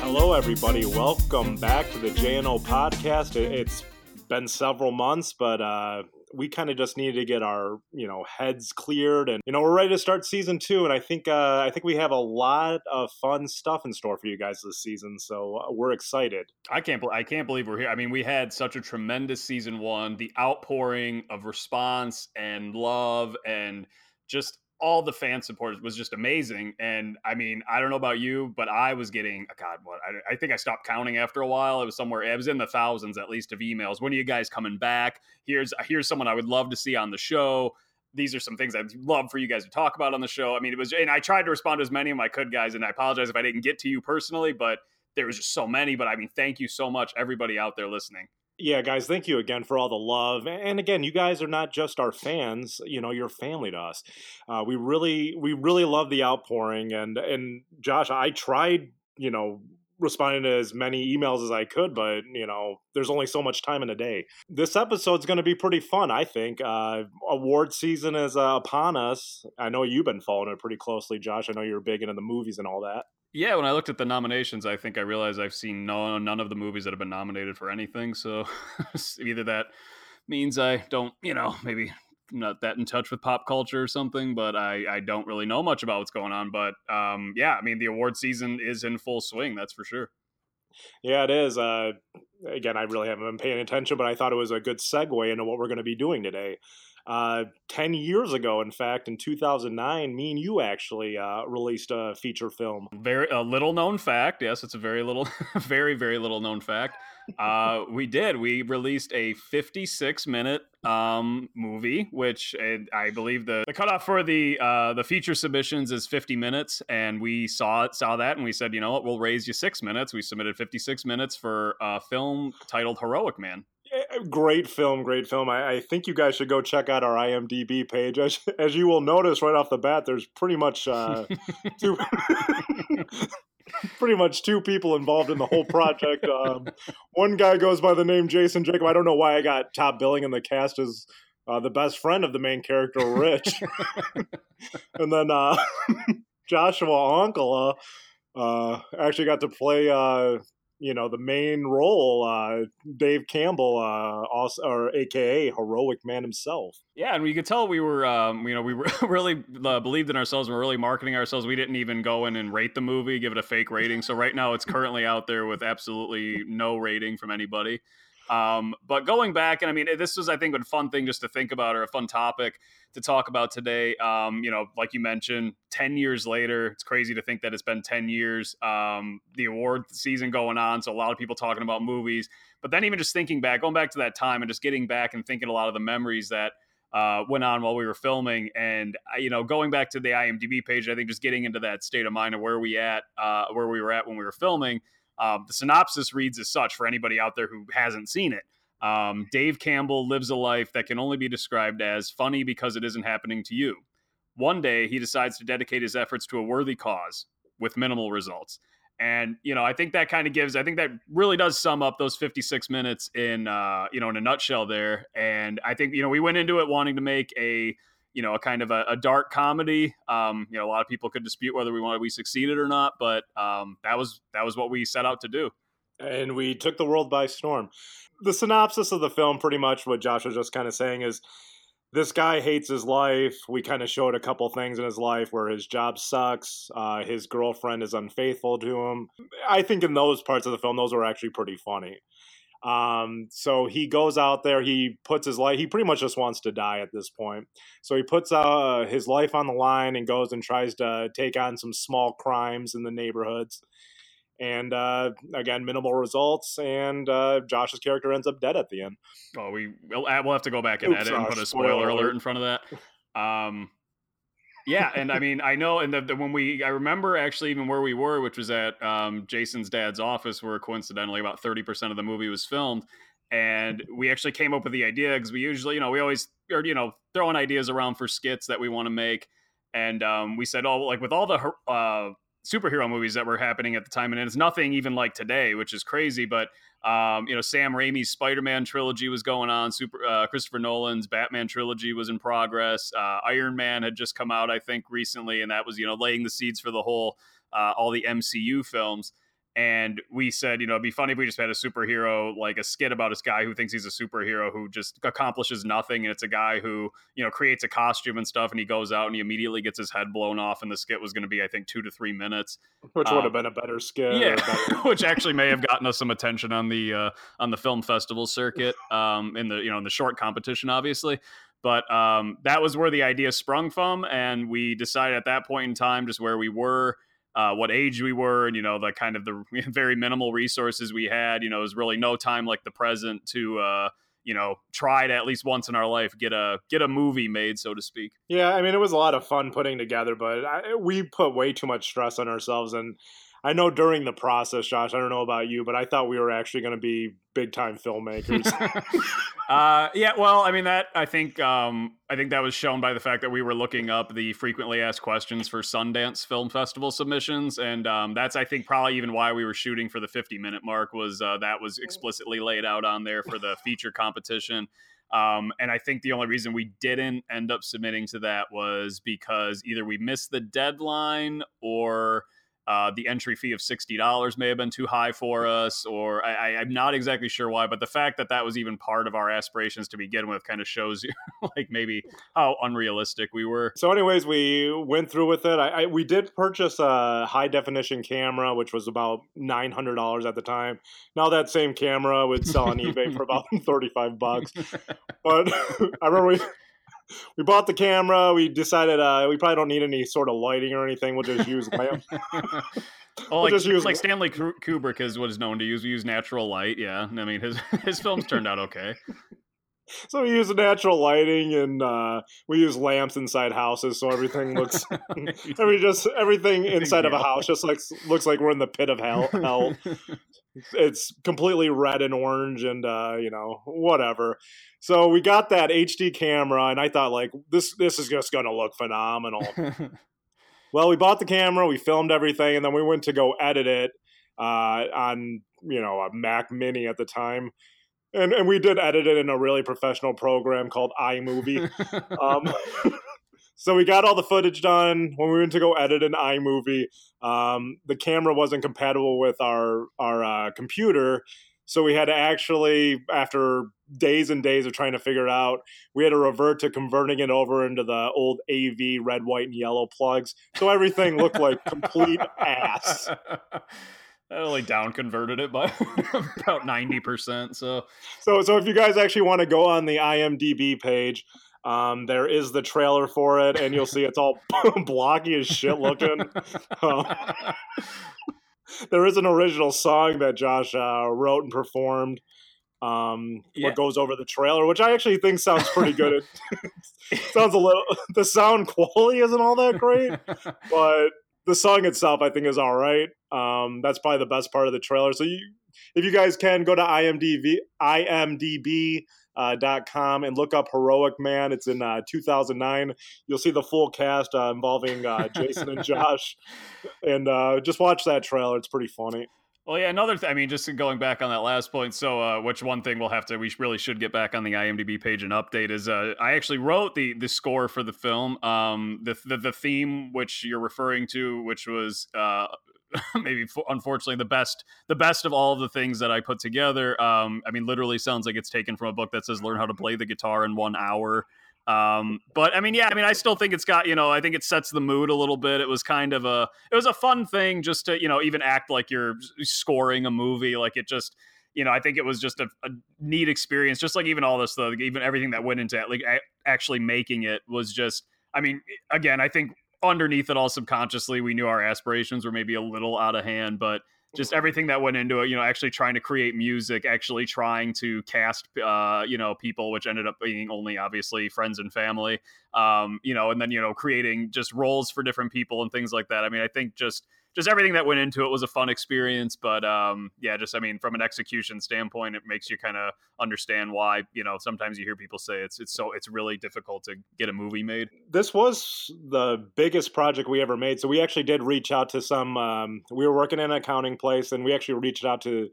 Hello, everybody. Welcome back to the JNO podcast. It- It's been several months, but uh, we kind of just needed to get our you know heads cleared, and you know we're ready to start season two. And I think uh, I think we have a lot of fun stuff in store for you guys this season, so uh, we're excited. I can't. I can't believe we're here. I mean, we had such a tremendous season one. The outpouring of response and love and just all the fan support was just amazing. And I mean, I don't know about you, but I was getting uh, God. What I, I think I stopped counting after a while. It was somewhere. It was in the thousands at least of emails. When are you guys coming back? Here's uh, here's someone I would love to see on the show. These are some things I'd love for you guys to talk about on the show. I mean, it was, and I tried to respond to as many of I could, guys. And I apologize if I didn't get to you personally, but there was just so many. But I mean, thank you so much, everybody out there listening. Yeah, guys, thank you again for all the love. And again, you guys are not just our fans; you know, you're family to us. Uh, we really, we really love the outpouring. And and Josh, I tried, you know, responding to as many emails as I could, but you know, there's only so much time in a day. This episode's going to be pretty fun, I think. Uh, award season is uh, upon us. I know you've been following it pretty closely, Josh. I know you're big into the movies and all that. Yeah, when I looked at the nominations, I think I realized I've seen no none of the movies that have been nominated for anything. So either that means I don't, you know, maybe I'm not that in touch with pop culture or something, but I, I don't really know much about what's going on. But um, yeah, I mean, the award season is in full swing. That's for sure. Yeah, it is. Uh, again, I really haven't been paying attention, but I thought it was a good segue into what we're going to be doing today. Uh, 10 years ago, in fact, in 2009, me and you actually uh, released a feature film. Very a little known fact. Yes, it's a very little, very very little known fact. Uh, we did. We released a 56 minute um, movie, which I believe the, the cutoff for the uh, the feature submissions is 50 minutes, and we saw it, saw that, and we said, you know what, we'll raise you six minutes. We submitted 56 minutes for a film titled Heroic Man. Great film, great film. I, I think you guys should go check out our IMDb page. As, as you will notice right off the bat, there's pretty much uh, two, pretty much two people involved in the whole project. Um, one guy goes by the name Jason Jacob. I don't know why I got top billing in the cast as uh, the best friend of the main character, Rich, and then uh, Joshua Uncle uh, uh, actually got to play. You know the main role, uh, Dave Campbell, uh, also or AKA Heroic Man himself. Yeah, and we could tell we were, um, you know, we were really uh, believed in ourselves and were really marketing ourselves. We didn't even go in and rate the movie, give it a fake rating. So right now, it's currently out there with absolutely no rating from anybody. Um, but going back, and I mean, this was, I think, a fun thing just to think about or a fun topic to talk about today. Um, you know, like you mentioned, 10 years later, it's crazy to think that it's been 10 years. Um, the award season going on. So a lot of people talking about movies. But then even just thinking back, going back to that time and just getting back and thinking a lot of the memories that uh, went on while we were filming. And, uh, you know, going back to the IMDb page, I think just getting into that state of mind of where we at, uh, where we were at when we were filming. Um, the synopsis reads as such for anybody out there who hasn't seen it. Um, Dave Campbell lives a life that can only be described as funny because it isn't happening to you. One day, he decides to dedicate his efforts to a worthy cause with minimal results. And you know, I think that kind of gives. I think that really does sum up those 56 minutes in uh, you know in a nutshell there. And I think you know we went into it wanting to make a you know a kind of a, a dark comedy. Um, you know, a lot of people could dispute whether we wanted we succeeded or not, but um, that was that was what we set out to do. and we took the world by storm. The synopsis of the film, pretty much what Josh was just kind of saying, is this guy hates his life. We kind of showed a couple things in his life where his job sucks, uh, his girlfriend is unfaithful to him. I think in those parts of the film, those were actually pretty funny. Um, so he goes out there, he puts his life, he pretty much just wants to die at this point. So he puts uh, his life on the line and goes and tries to take on some small crimes in the neighborhoods. And uh, again, minimal results, and uh, Josh's character ends up dead at the end. Oh, we we'll, uh, we'll have to go back and Oops, edit and put a spoiler spoiler alert in front of that. Um, yeah, and I mean, I know, and the, the, when we, I remember actually even where we were, which was at um, Jason's dad's office, where coincidentally about thirty percent of the movie was filmed, and we actually came up with the idea because we usually, you know, we always are, you know, throwing ideas around for skits that we want to make, and um, we said, oh, like with all the uh, superhero movies that were happening at the time, and it's nothing even like today, which is crazy. But um, you know, Sam Raimi's Spider-Man trilogy was going on. Super uh, Christopher Nolan's Batman trilogy was in progress. Uh, Iron Man had just come out, I think, recently, and that was you know laying the seeds for the whole uh, all the MCU films and we said, you know, it'd be funny if we just had a superhero like a skit about this guy who thinks he's a superhero who just accomplishes nothing, and it's a guy who you know creates a costume and stuff, and he goes out and he immediately gets his head blown off, and the skit was going to be, I think, two to three minutes, which um, would have been a better skit, yeah, better... which actually may have gotten us some attention on the uh, on the film festival circuit, um, in the you know in the short competition, obviously. But um, that was where the idea sprung from, and we decided at that point in time, just where we were uh, what age we were and you know the kind of the very minimal resources we had you know it was really no time like the present to uh, you know try to at least once in our life get a get a movie made so to speak. Yeah i mean it was a lot of fun putting together but I, we put way too much stress on ourselves and I know during the process, Josh, I don't know about you, but I thought we were actually going to be big time filmmakers. uh, yeah, well, I mean that I think um, I think that was shown by the fact that we were looking up the frequently asked questions for Sundance Film Festival submissions, and um, that's I think probably even why we were shooting for the 50 minute mark was uh, that was explicitly laid out on there for the feature competition. Um, and I think the only reason we didn't end up submitting to that was because either we missed the deadline or uh, the entry fee of sixty dollars may have been too high for us, or I, am not exactly sure why. But the fact that that was even part of our aspirations to begin with kind of shows you, like maybe how unrealistic we were. So, anyways, we went through with it. I, I we did purchase a high definition camera, which was about nine hundred dollars at the time. Now that same camera would sell on eBay for about thirty five bucks. But I remember we we bought the camera. We decided uh, we probably don't need any sort of lighting or anything. We'll just use lamps. well, we'll like, just use like Stanley Kubrick is what is known to use. We use natural light. Yeah, I mean his his films turned out okay. So we use natural lighting and uh, we use lamps inside houses, so everything looks. I mean, just everything inside of a house just looks looks like we're in the pit of hell. Hell, it's completely red and orange, and uh, you know whatever. So we got that HD camera, and I thought like this this is just going to look phenomenal. well, we bought the camera, we filmed everything, and then we went to go edit it uh, on you know a Mac Mini at the time. And, and we did edit it in a really professional program called iMovie. um, so we got all the footage done when we went to go edit an iMovie. Um, the camera wasn't compatible with our our uh, computer, so we had to actually, after days and days of trying to figure it out, we had to revert to converting it over into the old AV red, white, and yellow plugs. So everything looked like complete ass. I only down converted it by about ninety percent. So, so, so if you guys actually want to go on the IMDb page, um, there is the trailer for it, and you'll see it's all blocky as shit looking. Um, there is an original song that Josh uh, wrote and performed. Um, yeah. what goes over the trailer, which I actually think sounds pretty good. it sounds a little. The sound quality isn't all that great, but the song itself I think is all right. Um, that's probably the best part of the trailer. So you, if you guys can go to IMDb, IMDb uh, dot com and look up Heroic Man. It's in uh, 2009. You'll see the full cast uh, involving uh, Jason and Josh, and uh, just watch that trailer. It's pretty funny. Well, yeah, another thing. I mean, just going back on that last point. So, uh, which one thing we'll have to, we really should get back on the IMDb page and update is uh, I actually wrote the the score for the film. Um, the, the, the theme which you're referring to, which was uh, maybe unfortunately the best the best of all the things that I put together. Um, I mean, literally sounds like it's taken from a book that says learn how to play the guitar in one hour. Um, but I mean, yeah, I mean, I still think it's got, you know, I think it sets the mood a little bit. It was kind of a, it was a fun thing just to, you know, even act like you're scoring a movie. Like it just, you know, I think it was just a, a neat experience. Just like even all this, though, even everything that went into it, like actually making it was just, I mean, again, I think underneath it all subconsciously we knew our aspirations were maybe a little out of hand but just everything that went into it you know actually trying to create music actually trying to cast uh you know people which ended up being only obviously friends and family um you know and then you know creating just roles for different people and things like that. I mean i think just just everything that went into it was a fun experience. But um, yeah, just I mean, from an execution standpoint, it makes you kind of understand why you know sometimes you hear people say it's it's so it's really difficult to get a movie made. This was the biggest project we ever made, so we actually did reach out to some. Um, we were working in an accounting place, and we actually reached out to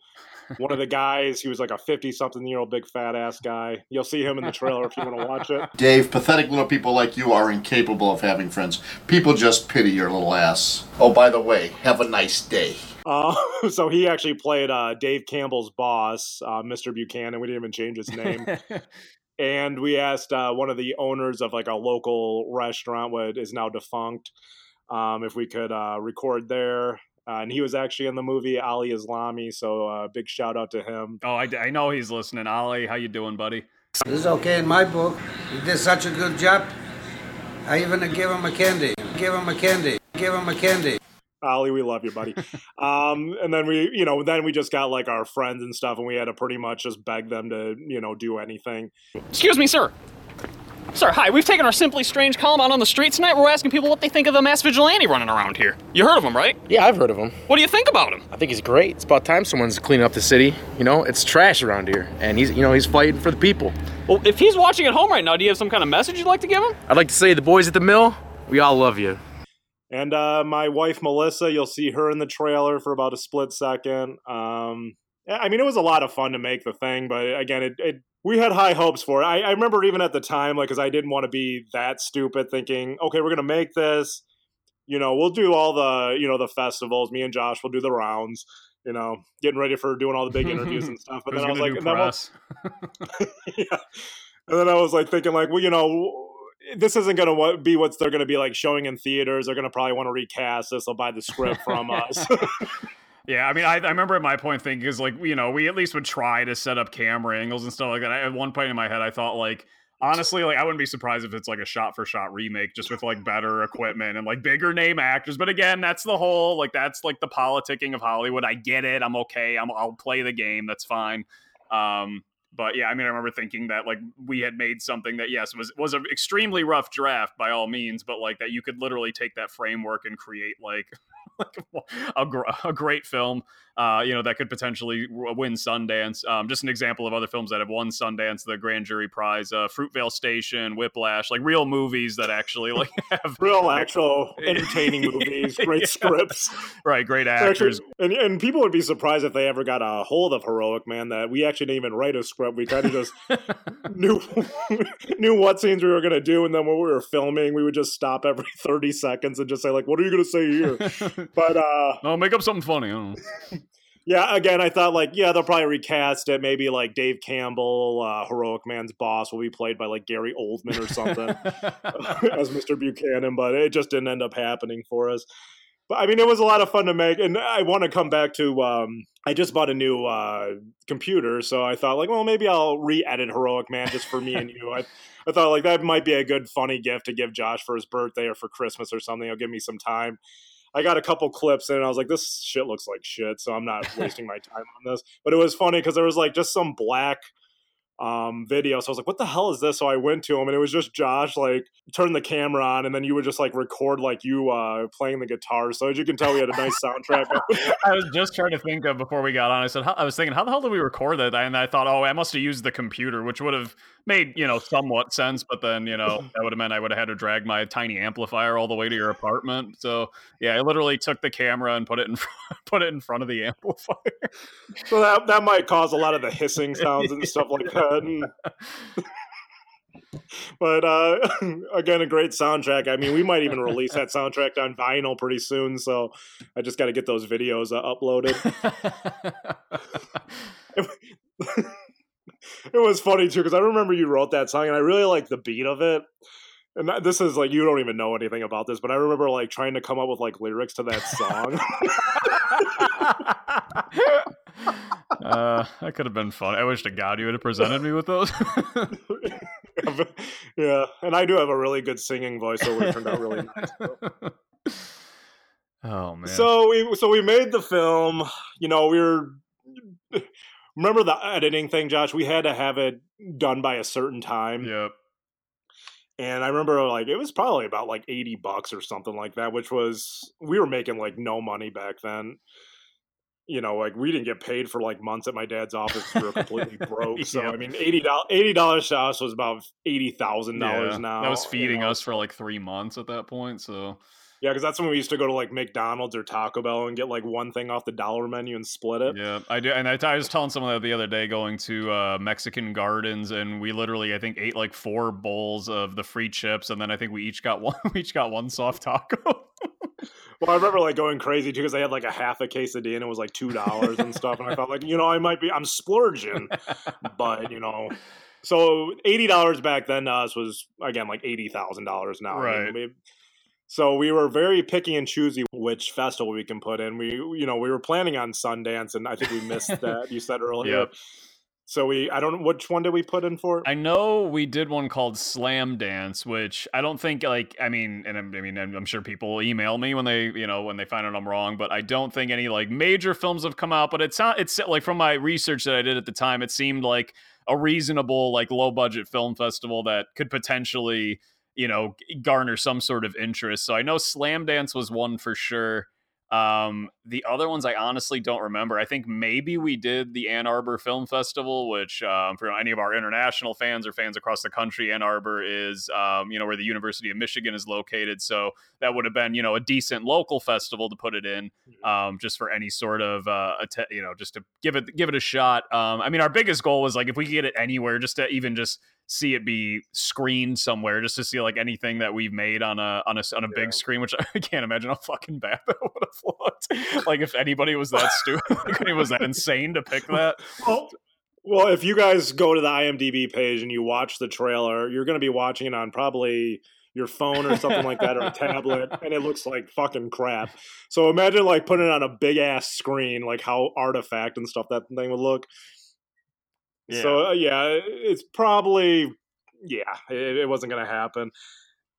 one of the guys. He was like a fifty-something year old big fat ass guy. You'll see him in the trailer if you want to watch it. Dave, pathetic little people like you are incapable of having friends. People just pity your little ass. Oh, by the way, have a nice day. Uh, so he actually played uh, Dave Campbell's boss, uh, Mr. Buchanan. We didn't even change his name. and we asked uh, one of the owners of like a local restaurant, what is now defunct, um, if we could uh, record there. Uh, and he was actually in the movie Ali Islami, so uh, big shout out to him. Oh, I, I know he's listening. Ali, how you doing, buddy? This is okay in my book. He did such a good job. I even gave him a candy. Give him a candy. Give him a candy. Ali, we love you, buddy. um, and then we, you know, then we just got like our friends and stuff, and we had to pretty much just beg them to, you know, do anything. Excuse me, sir. Sir, hi. We've taken our Simply Strange column out on the street tonight. We're asking people what they think of the mass vigilante running around here. You heard of him, right? Yeah, I've heard of him. What do you think about him? I think he's great. It's about time someone's cleaning up the city. You know, it's trash around here, and he's, you know, he's fighting for the people. Well, if he's watching at home right now, do you have some kind of message you'd like to give him? I'd like to say, the boys at the mill, we all love you. And uh, my wife Melissa, you'll see her in the trailer for about a split second. Um, I mean, it was a lot of fun to make the thing, but again, it, it we had high hopes for it. I, I remember even at the time, like, because I didn't want to be that stupid, thinking, okay, we're gonna make this. You know, we'll do all the you know the festivals. Me and Josh will do the rounds. You know, getting ready for doing all the big interviews and stuff. But then I was like, and then, was, yeah. and then I was like thinking, like, well, you know, this isn't going to be what they're going to be like showing in theaters. They're going to probably want to recast this. They'll buy the script from us. Yeah, I mean, I, I remember at my point thinking is like, you know, we at least would try to set up camera angles and stuff like that. I, at one point in my head, I thought like, honestly, like I wouldn't be surprised if it's like a shot for shot remake, just with like better equipment and like bigger name actors. But again, that's the whole like that's like the politicking of Hollywood. I get it. I'm okay. I'm, I'll play the game. That's fine. Um, but yeah, I mean, I remember thinking that like we had made something that yes was was an extremely rough draft by all means, but like that you could literally take that framework and create like a, a great film, uh, you know, that could potentially win Sundance. Um, just an example of other films that have won Sundance, the Grand Jury Prize, uh, Fruitvale Station, Whiplash, like real movies that actually like have real, actual, entertaining movies, great yeah. scripts, right? Great actors, actually, and and people would be surprised if they ever got a hold of Heroic Man that we actually didn't even write a script. We kind of just knew knew what scenes we were going to do, and then when we were filming, we would just stop every thirty seconds and just say like, "What are you going to say here?" But uh no, make up something funny. yeah, again, I thought like, yeah, they'll probably recast it. Maybe like Dave Campbell, uh, Heroic Man's boss, will be played by like Gary Oldman or something as Mr. Buchanan, but it just didn't end up happening for us. But I mean, it was a lot of fun to make, and I want to come back to. Um, I just bought a new uh, computer, so I thought like, well, maybe I'll re-edit Heroic Man just for me and you. I, I thought like that might be a good funny gift to give Josh for his birthday or for Christmas or something. It'll give me some time. I got a couple clips in and I was like, this shit looks like shit, so I'm not wasting my time on this. But it was funny because there was like just some black um video. So I was like, what the hell is this? So I went to him and it was just Josh like turn the camera on and then you would just like record like you uh playing the guitar. So as you can tell, we had a nice soundtrack. I was just trying to think of before we got on. I said, I was thinking, how the hell did we record that? And I thought, oh, I must have used the computer, which would have made you know somewhat sense. But then you know that would have meant I would have had to drag my tiny amplifier all the way to your apartment. So yeah, I literally took the camera and put it in put it in front of the amplifier. So that that might cause a lot of the hissing sounds and stuff like that. But uh, again, a great soundtrack. I mean, we might even release that soundtrack on vinyl pretty soon. So I just got to get those videos uh, uploaded. It was funny too because I remember you wrote that song and I really like the beat of it. And that, this is like you don't even know anything about this, but I remember like trying to come up with like lyrics to that song. uh, that could have been fun. I wish to God you would have presented me with those. yeah, and I do have a really good singing voice, so it turned out really nice. Oh man! So we so we made the film. You know, we were remember the editing thing, Josh? We had to have it done by a certain time. Yep. And I remember like it was probably about like 80 bucks or something like that, which was we were making like no money back then. You know, like we didn't get paid for like months at my dad's office. We were completely broke. So Yep. I mean, eighty dollars eighty dollars to us was about eighty thousand dollars Yeah, now. That was you feeding know, us for like three months at that point. So Yeah, because that's when we used to go to like McDonald's or Taco Bell and get like one thing off the dollar menu and split it. yeah, I do. And I, I was telling someone that the other day going to uh, Mexican Gardens, and we literally I think ate like four bowls of the free chips, and then I think we each got one. We each got one soft taco. Well, I remember like going crazy too because I had like a half a quesadilla and it was like two dollars and stuff, and I felt like you know I might be I'm splurging, but you know, so eighty dollars back then to us was again like eighty thousand dollars now. I mean, Right. So we were very picky and choosy which festival we can put in. We you know we were planning on Sundance, and I think we missed that. You said earlier. Yep. So we I don't know which one did we put in for. I know we did one called Slamdance, which I don't think like I mean, and I'm, mean, I'm I'm sure people email me when they you know when they find out I'm wrong, but I don't think any like major films have come out. But it's not it's like from my research that I did at the time, it seemed like a reasonable like low budget film festival that could potentially you know garner some sort of interest. So I know Slamdance was one for sure. Um, the other ones I honestly don't remember. I think maybe we did the Ann Arbor Film Festival, which um, for any of our international fans or fans across the country, Ann Arbor is um, you know where the University of Michigan is located. So that would have been you know a decent local festival to put it in, um, just for any sort of uh, att- you know just to give it give it a shot. Um, I mean, our biggest goal was like if we could get it anywhere, just to even just see it be screened somewhere, just to see like anything that we've made on a on a on a Yeah. big screen, which I can't imagine how fucking bad that would have looked. like if anybody was that stupid, like, was that insane to pick that. Well, well, if you guys go to the IMDb page and you watch the trailer, you're going to be watching it on probably your phone or something like that or a tablet, and it looks like fucking crap. So imagine like putting it on a big ass screen, like how artifact and stuff that thing would look. So uh, yeah, it's probably yeah, it, it wasn't going to happen.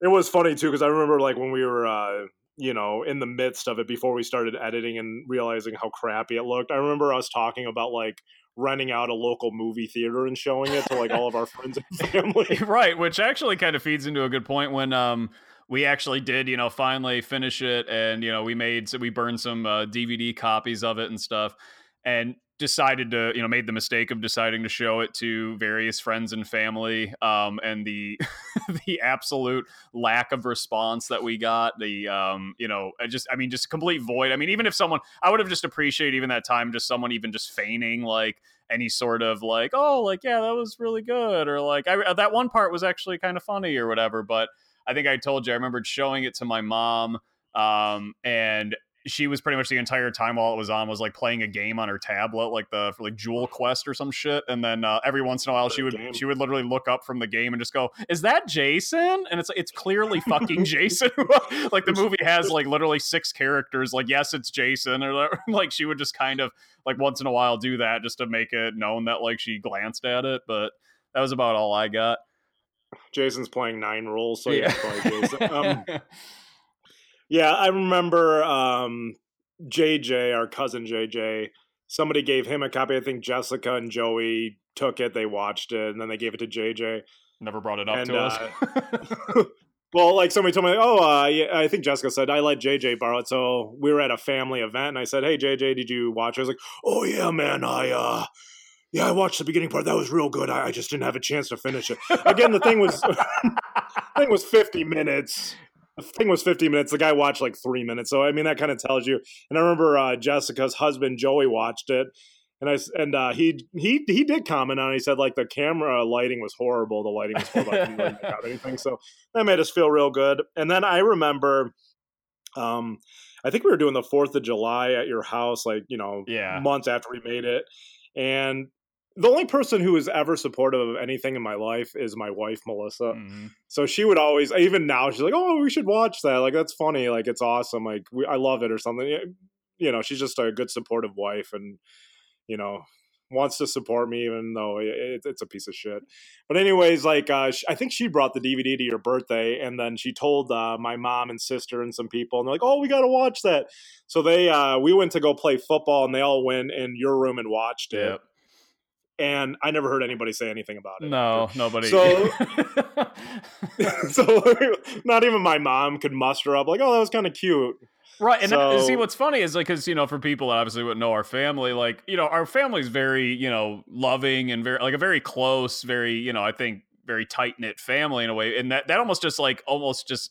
It was funny too because I remember like when we were. uh you know, in the midst of it before we started editing and realizing how crappy it looked. I remember us talking about like renting out a local movie theater and showing it to like all of our friends and family. right which actually kind of feeds into a good point when um we actually did you know finally finish it and you know we made so we burned some uh, dvd copies of it and stuff and decided to you know made the mistake of deciding to show it to various friends and family um and the the absolute lack of response that we got the um you know just i mean just complete void. I mean even if someone i would have just appreciated even that time just someone even just feigning like any sort of like oh like yeah that was really good or like I, that one part was actually kind of funny or whatever but i think i told you i remembered showing it to my mom um and she was pretty much the entire time while it was on was like playing a game on her tablet like the for like jewel quest or some shit and then uh, every once in a while she would she would literally look up from the game and just go is that jason? And it's it's clearly fucking jason. Like the movie has like literally six characters like yes it's jason or like she would just kind of like once in a while do that just to make it known that like she glanced at it but that was about all i got. Jason's playing nine roles, so yeah, probably Jason. Um, yeah, I remember um, JJ, our cousin JJ. Somebody gave him a copy. I think Jessica and Joey took it. They watched it, and then they gave it to JJ. never brought it up And, to us uh, Well, like somebody told me, oh, uh, yeah, I think Jessica said I let JJ borrow it. So we were at a family event, and I said, hey, JJ, did you watch? it? I was like, oh yeah, man, I uh, yeah, I watched the beginning part. That was real good. I, I just didn't have a chance to finish it. Again, the thing was, the thing was fifty minutes. The thing was 15 minutes. The guy watched like three minutes. So I mean, that kind of tells you. And I remember uh, Jessica's husband Joey watched it. And I and uh, he he he did comment on it. He said like the camera lighting was horrible. The lighting was horrible. I couldn't really make out anything. So that made us feel real good. And then I remember, um, I think we were doing the Fourth of July at your house, like you know, Yeah. months after we made it. And the only person who is ever supportive of anything in my life is my wife, Melissa. Mhm. So she would always, even now, she's like, "Oh, we should watch that. Like, that's funny. Like, it's awesome. Like, we, I love it or something." You know, she's just a good supportive wife, and you know, wants to support me, even though it, it- it's a piece of shit. But anyways, like, uh, I think she brought the DVD to your birthday, and then she told uh, my mom and sister and some people, and they're like, "Oh, we got to watch that." So they, uh, we went to go play football, and they all went in your room and watched it Yep. And I never heard anybody say anything about it. No, nobody. So, so not even my mom could muster up like, "Oh, that was kind of cute." Right, and uh, so, see what's funny is like because you know for people that obviously wouldn't know our family, like you know our family's very you know loving and very like a very close, very you know I think very tight knit family in a way, and that that almost just like almost just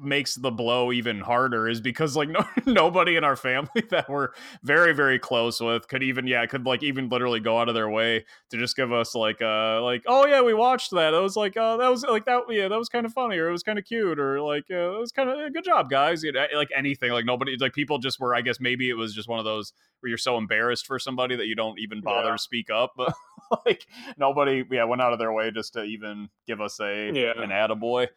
makes the blow even harder is because like no nobody in our family that we're very very close with could even yeah could like even literally go out of their way to just give us like uh like oh yeah we watched that it was like uh that was like that yeah that was kind of funny or it was kind of cute or like uh, it was kind of good job guys you know, like anything like nobody like people just were I guess maybe it was just one of those where you're so embarrassed for somebody that you don't even bother Yeah. to speak up but like nobody yeah went out of their way just to even give us a Yeah. an attaboy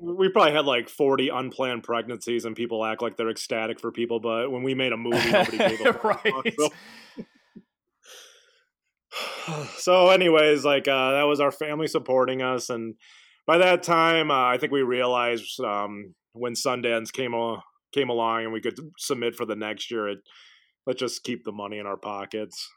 we probably had like 40 unplanned pregnancies and people act like they're ecstatic for people but when we made a movie nobody gave a fuck. right So- so anyways like uh that was our family supporting us and by that time uh, i think we realized um when sundance came o- came along and we could submit for the next year it let's just keep the money in our pockets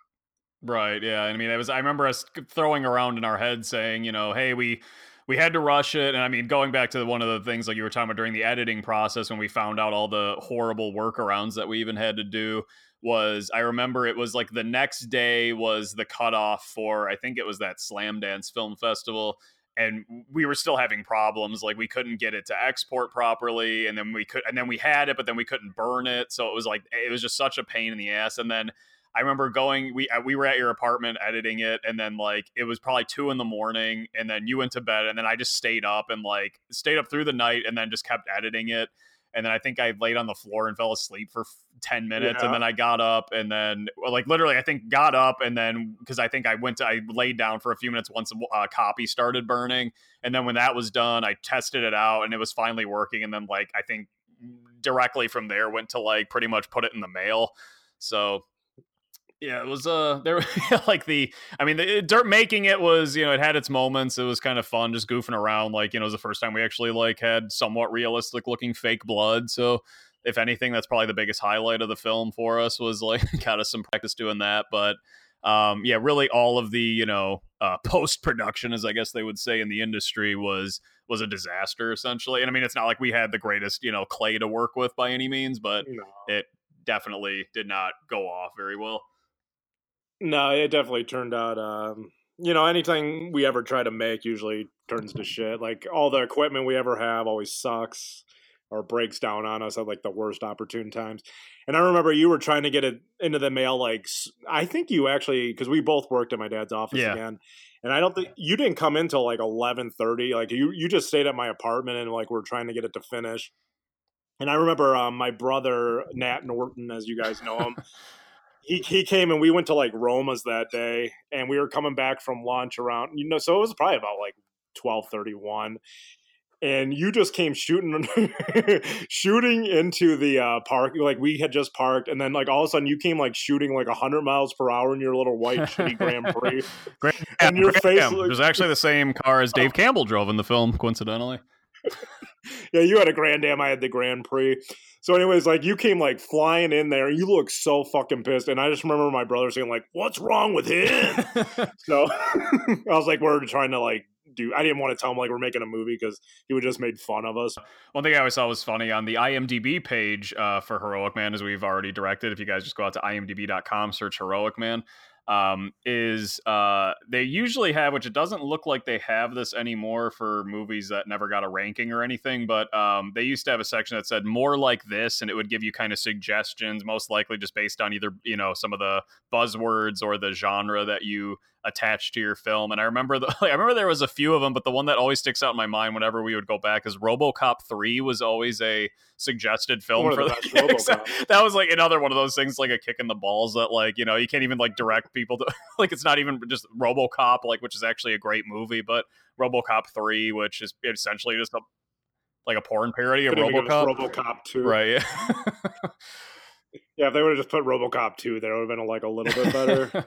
Right. Yeah. I mean, it was. I remember us throwing around in our head saying, you know, hey, we we had to rush it, and I mean, going back to one of the things like you were talking about during the editing process when we found out all the horrible workarounds that we even had to do was I remember it was like the next day was the cutoff for I think it was that Slamdance Film Festival. And we were still having problems. Like we couldn't get it to export properly, and then we could, and then we had it, but then we couldn't burn it. So it was like it was just such a pain in the ass. And then I remember going. We uh, we were at your apartment editing it, and then like it was probably two in the morning, and then you went to bed, and then I just stayed up and like stayed up through the night, and then just kept editing it. And then I think I laid on the floor and fell asleep for f- ten minutes, and then I got up, and then like literally, I think got up, and then because I think I went to I laid down for a few minutes once a uh, copy started burning, and then when that was done, I tested it out, and it was finally working, and then like I think directly from there went to like pretty much put it in the mail. So yeah, it was uh there like the I mean the dirt making it was, you know, it had its moments. It was kind of fun just goofing around like, you know, it was the first time we actually like had somewhat realistic looking fake blood. So if anything, that's probably the biggest highlight of the film for us was like got us some practice doing that. But um yeah, really all of the, you know, uh post production as I guess they would say in the industry was was a disaster essentially. And I mean it's not like we had the greatest, you know, clay to work with by any means, but no it definitely did not go off very well. No it definitely turned out um you know anything we ever try to make usually turns to shit. Like all the equipment we ever have always sucks or breaks down on us at like the worst opportune times. And i remember you were trying to get it into the mail like I think you actually because we both worked at my dad's office Yeah. again and i don't think you didn't come in till like 11.30 like you you just stayed at my apartment and like we're trying to get it to finish. And i remember um, my brother nat norton as you guys know him he he came and we went to like Roma's that day, and we were coming back from lunch around you know, so it was probably about like twelve thirty one, and you just came shooting shooting into the uh, park like we had just parked, and then like all of a sudden you came like shooting like hundred miles per hour in your little white shitty Grand Prix, Great. and your face looked- it was actually the same car as Dave Campbell drove in the film, coincidentally. yeah, you had a Grand Am, I had the Grand Prix. So, anyways, like you came like flying in there, and you looked so fucking pissed. And I just remember my brother saying like, "What's wrong with him?" so I was like, "We're trying to like do." I didn't want to tell him like we're making a movie because he would just made fun of us. One thing I always thought was funny on the IMDb page uh, for Heroic Man, as we've already directed, if you guys just go out to imdb.com, search Heroic Man, um, is uh, they usually have, which it doesn't look like they have this anymore for movies that never got a ranking or anything, but um, they used to have a section that said more like this, and it would give you kind of suggestions, most likely just based on either, you know, some of the buzzwords or the genre that you attached to your film. And I remember the, I remember there was a few of them, but the one that always sticks out in my mind whenever we would go back is RoboCop 3 was always a suggested film One for the the, best RoboCop. that was like another one of those things like a kick in the balls that like, you know, you can't even like direct people to like it's not even just RoboCop like which is actually a great movie, but RoboCop 3 which is essentially just a like a porn parody of Couldn't even give us RoboCop. RoboCop two, Right. Yeah. Yeah, if they would have just put RoboCop two, there would have been like a little bit better.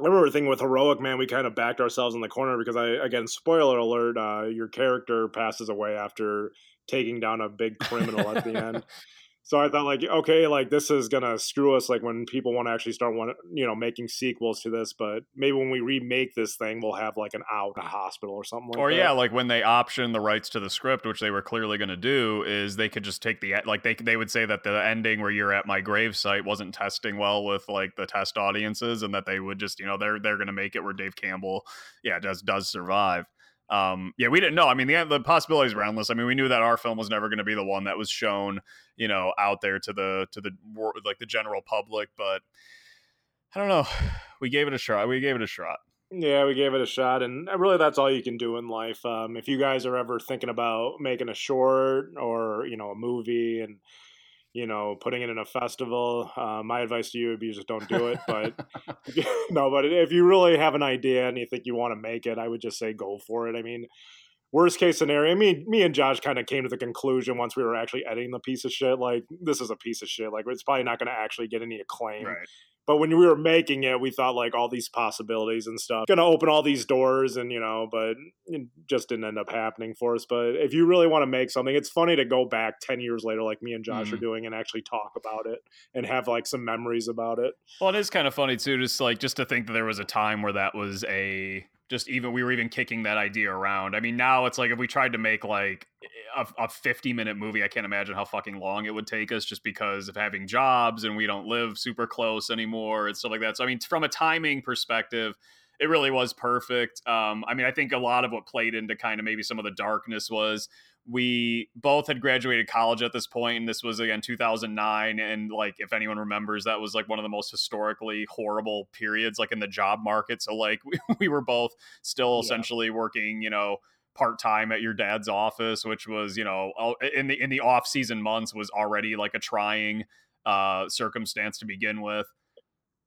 I remember thinking with Heroic Man, we kind of backed ourselves in the corner because I, again, spoiler alert, uh, your character passes away after taking down a big criminal at the end. So I thought like, okay, like this is gonna screw us like when people want to actually start want you know making sequels to this, but maybe when we remake this thing, we'll have like an out a hospital or something like or that. yeah, like when they option the rights to the script, which they were clearly going to do, is they could just take the like they they would say that the ending where you're at my grave site wasn't testing well with like the test audiences, and that they would just you know they're they're going to make it where Dave Campbell yeah does does survive. Um, yeah, we didn't know. I mean, the the possibilities were endless. I mean, we knew that our film was never going to be the one that was shown, you know, out there to the to the like the general public. But I don't know. We gave it a shot. We gave it a shot. Yeah, we gave it a shot, and uh, really, that's all you can do in life. Um, if you guys are ever thinking about making a short or you know a movie and you know putting it in a festival, uh, my advice to you would be just don't do it. But no, but if you really have an idea and you think you want to make it, I would just say go for it. I mean, worst case scenario, me, me and Josh kind of came to the conclusion once we were actually editing the piece of shit, like this is a piece of shit. Like it's probably not going to actually get any acclaim. Right. But when we were making it, we thought like all these possibilities and stuff, to open all these doors, and you know, but it just didn't end up happening for us. But if you really want to make something, it's funny to go back ten years later, like me and Josh Mhm. are doing, and actually talk about it and have like some memories about it. Well, it is kind of funny too, just like just to think that there was a time where that was a just even we were even kicking that idea around. I mean, now it's like if we tried to make like a, a 50 minute movie, I can't imagine how fucking long it would take us just because of having jobs and we don't live super close anymore and stuff like that. So, I mean, from a timing perspective, it really was perfect. Um, I mean, I think a lot of what played into kind of maybe some of the darkness was we both had graduated college at this point and this was again 2009 and like if anyone remembers that was like one of the most historically horrible periods like in the job market so like we, we were both still Yeah. essentially working you know part-time at your dad's office which was you know in the in the off-season months was already like a trying uh circumstance to begin with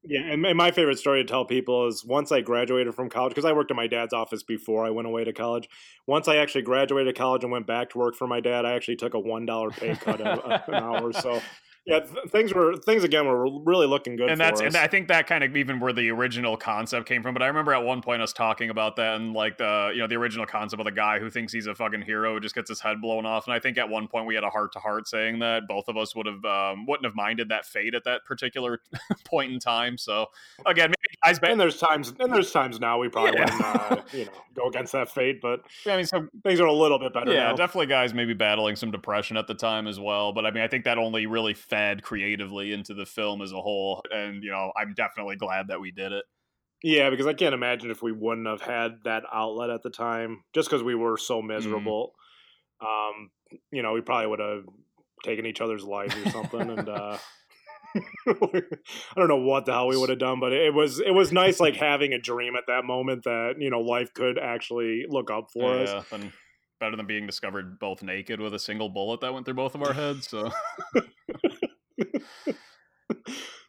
Yeah, and my favorite story to tell people is once I graduated from college, because I worked at my dad's office before I went away to college. Once I actually graduated college and went back to work for my dad, I actually took a one dollar pay cut an hour. So yeah, th- things were things again were really looking good. and that's us. and I think that kind of even where the original concept came from. But I remember at one point us talking about that and like the you know the original concept of the guy who thinks he's a fucking hero who just gets his head blown off. And I think at one point we had a heart to heart saying that both of us would have um, wouldn't have minded that fate at that particular point in time. So again, maybe guys, and there's times and there's times now we probably Yeah. wouldn't uh, you know go against that fate, but I mean, so things are a little bit better yeah, now. definitely guys maybe battling some depression at the time as well. But I mean, I think that only really fed creatively into the film as a whole. And you know, I'm definitely glad that we did it. Yeah, because I can't imagine if we wouldn't have had that outlet at the time, just because we were so miserable. Um, you know, we probably would have taken each other's lives or something, and uh, I don't know what the hell we would have done, but it was it was nice, like having a dream at that moment that you know life could actually look up for us. yeah, and better than being discovered both naked with a single bullet that went through both of our heads. So,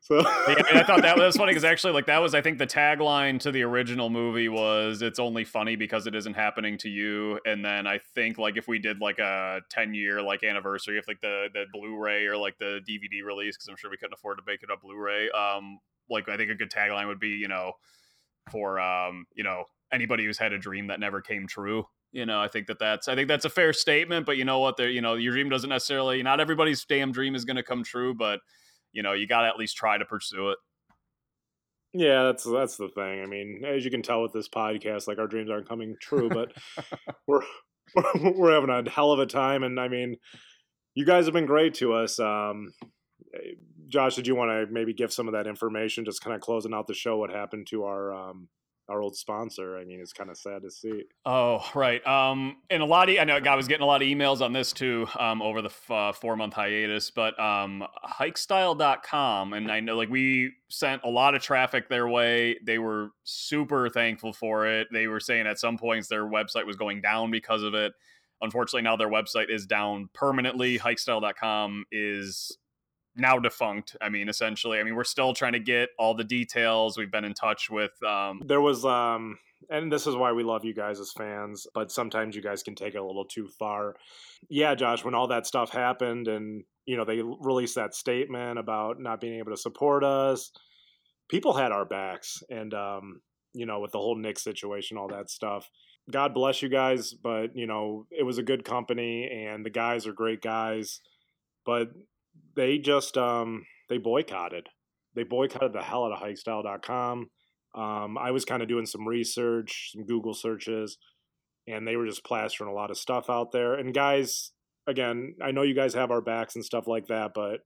So yeah, I, mean, I thought that was funny because actually, like that was I think the tagline to the original movie was "It's only funny because it isn't happening to you." And then I think like if we did like a ten year like anniversary of like the the Blu-ray or like the DVD release, because I'm sure we couldn't afford to make it a Blu-ray. Um, like I think a good tagline would be you know for um you know anybody who's had a dream that never came true. You know, I think that that's I think that's a fair statement. But you know what? There, you know, your dream doesn't necessarily not everybody's damn dream is going to come true, but you know you got to at least try to pursue it. Yeah, that's that's the thing. I mean, as you can tell with this podcast, like our dreams aren't coming true, but we're, we're we're having a hell of a time, and I mean, you guys have been great to us. Um, eh, Josh, did you want to maybe give some of that information, just kind of closing out the show? What happened to our um, our old sponsor? I mean, it's kind of sad to see. Oh, right. Um, and a lot of I know I was getting a lot of emails on this too um, over the f- uh, four month hiatus, but um, hikestyle.com, and I know like we sent a lot of traffic their way. They were super thankful for it. They were saying at some points their website was going down because of it. Unfortunately, now their website is down permanently. Hikestyle.com is now defunct. I mean, essentially, I mean, we're still trying to get all the details. We've been in touch with um, There was, um, and this is why we love you guys as fans, but sometimes you guys can take it a little too far. Yeah, Josh, when all that stuff happened and, you know, they released that statement about not being able to support us, people had our backs. And, um, you know, with the whole Nick situation, all that stuff. God bless you guys, but, you know, it was a good company and the guys are great guys. But they just um they boycotted. They boycotted the hell out of hikestyle.com. Um, I was kind of doing some research, some Google searches, and they were just plastering a lot of stuff out there. And guys, again, I know you guys have our backs and stuff like that, but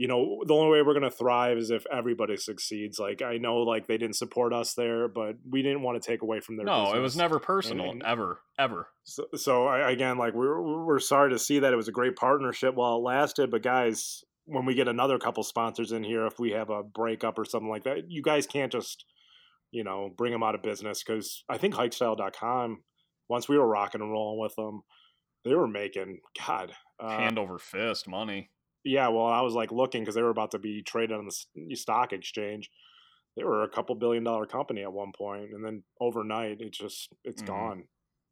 you know, the only way we're gonna thrive is if everybody succeeds. Like I know, like they didn't support us there, but we didn't want to take away from their. No, business. it was never personal, and- ever, ever. So, so I, again, like we're we're sorry to see that it was a great partnership while it lasted, but guys, when we get another couple sponsors in here, if we have a breakup or something like that, you guys can't just, you know, bring them out of business because I think Hikestyle.com, once we were rocking and rolling with them, they were making God uh, Hand over fist money. Yeah, well, I was like looking because they were about to be traded on the stock exchange. They were a couple billion dollar company at one point, and then overnight, it just it's Mhm. gone.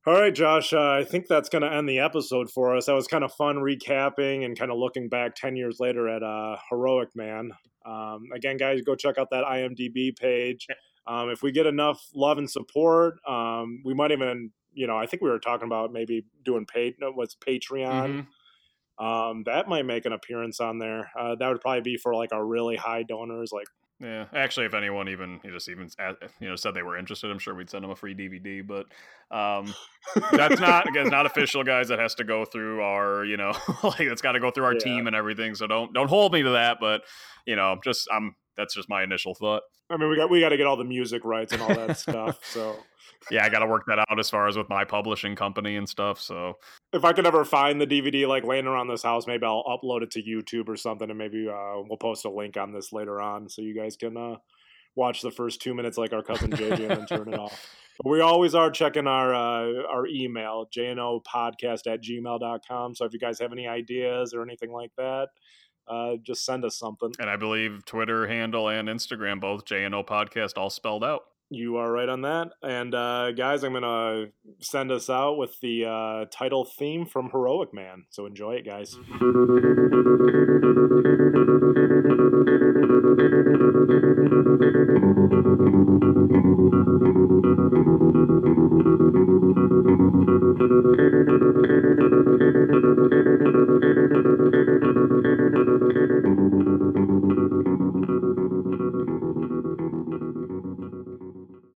All right, Josh. Uh, I think that's going to end the episode for us. That was kind of fun recapping and kind of looking back ten years later at uh, Heroic Man. Um, again, guys, go check out that IMDb page. Um, if we get enough love and support, um, we might even, you know, I think we were talking about maybe doing paid. No, what's Patreon? Mhm. Um, that might make an appearance on there. Uh, that would probably be for like our really high donors. Like, Yeah, actually, if anyone even you just even you know said they were interested, I'm sure we'd send them a free DVD. But um, that's not again, not official, guys. That has to go through our you know like it's got to go through our Yeah. team and everything. So don't don't hold me to that. But you know, just I'm that's just my initial thought. I mean, we got we got to get all the music rights and all that stuff. So, Yeah, I got to work that out as far as with my publishing company and stuff. So if I could ever find the DVD like laying around this house, maybe I'll upload it to YouTube or something, and maybe uh, we'll post a link on this later on, so you guys can uh, watch the first two minutes like our cousin JJ and then turn it off. But we always are checking our uh, our email, jnopodcast at gmail.com. So if you guys have any ideas or anything like that, uh, just send us something. and I believe Twitter handle and Instagram both J and O podcast all spelled out. You are right on that. And uh, guys, I'm gonna send us out with the uh, title theme from Heroic Man. So enjoy it, guys.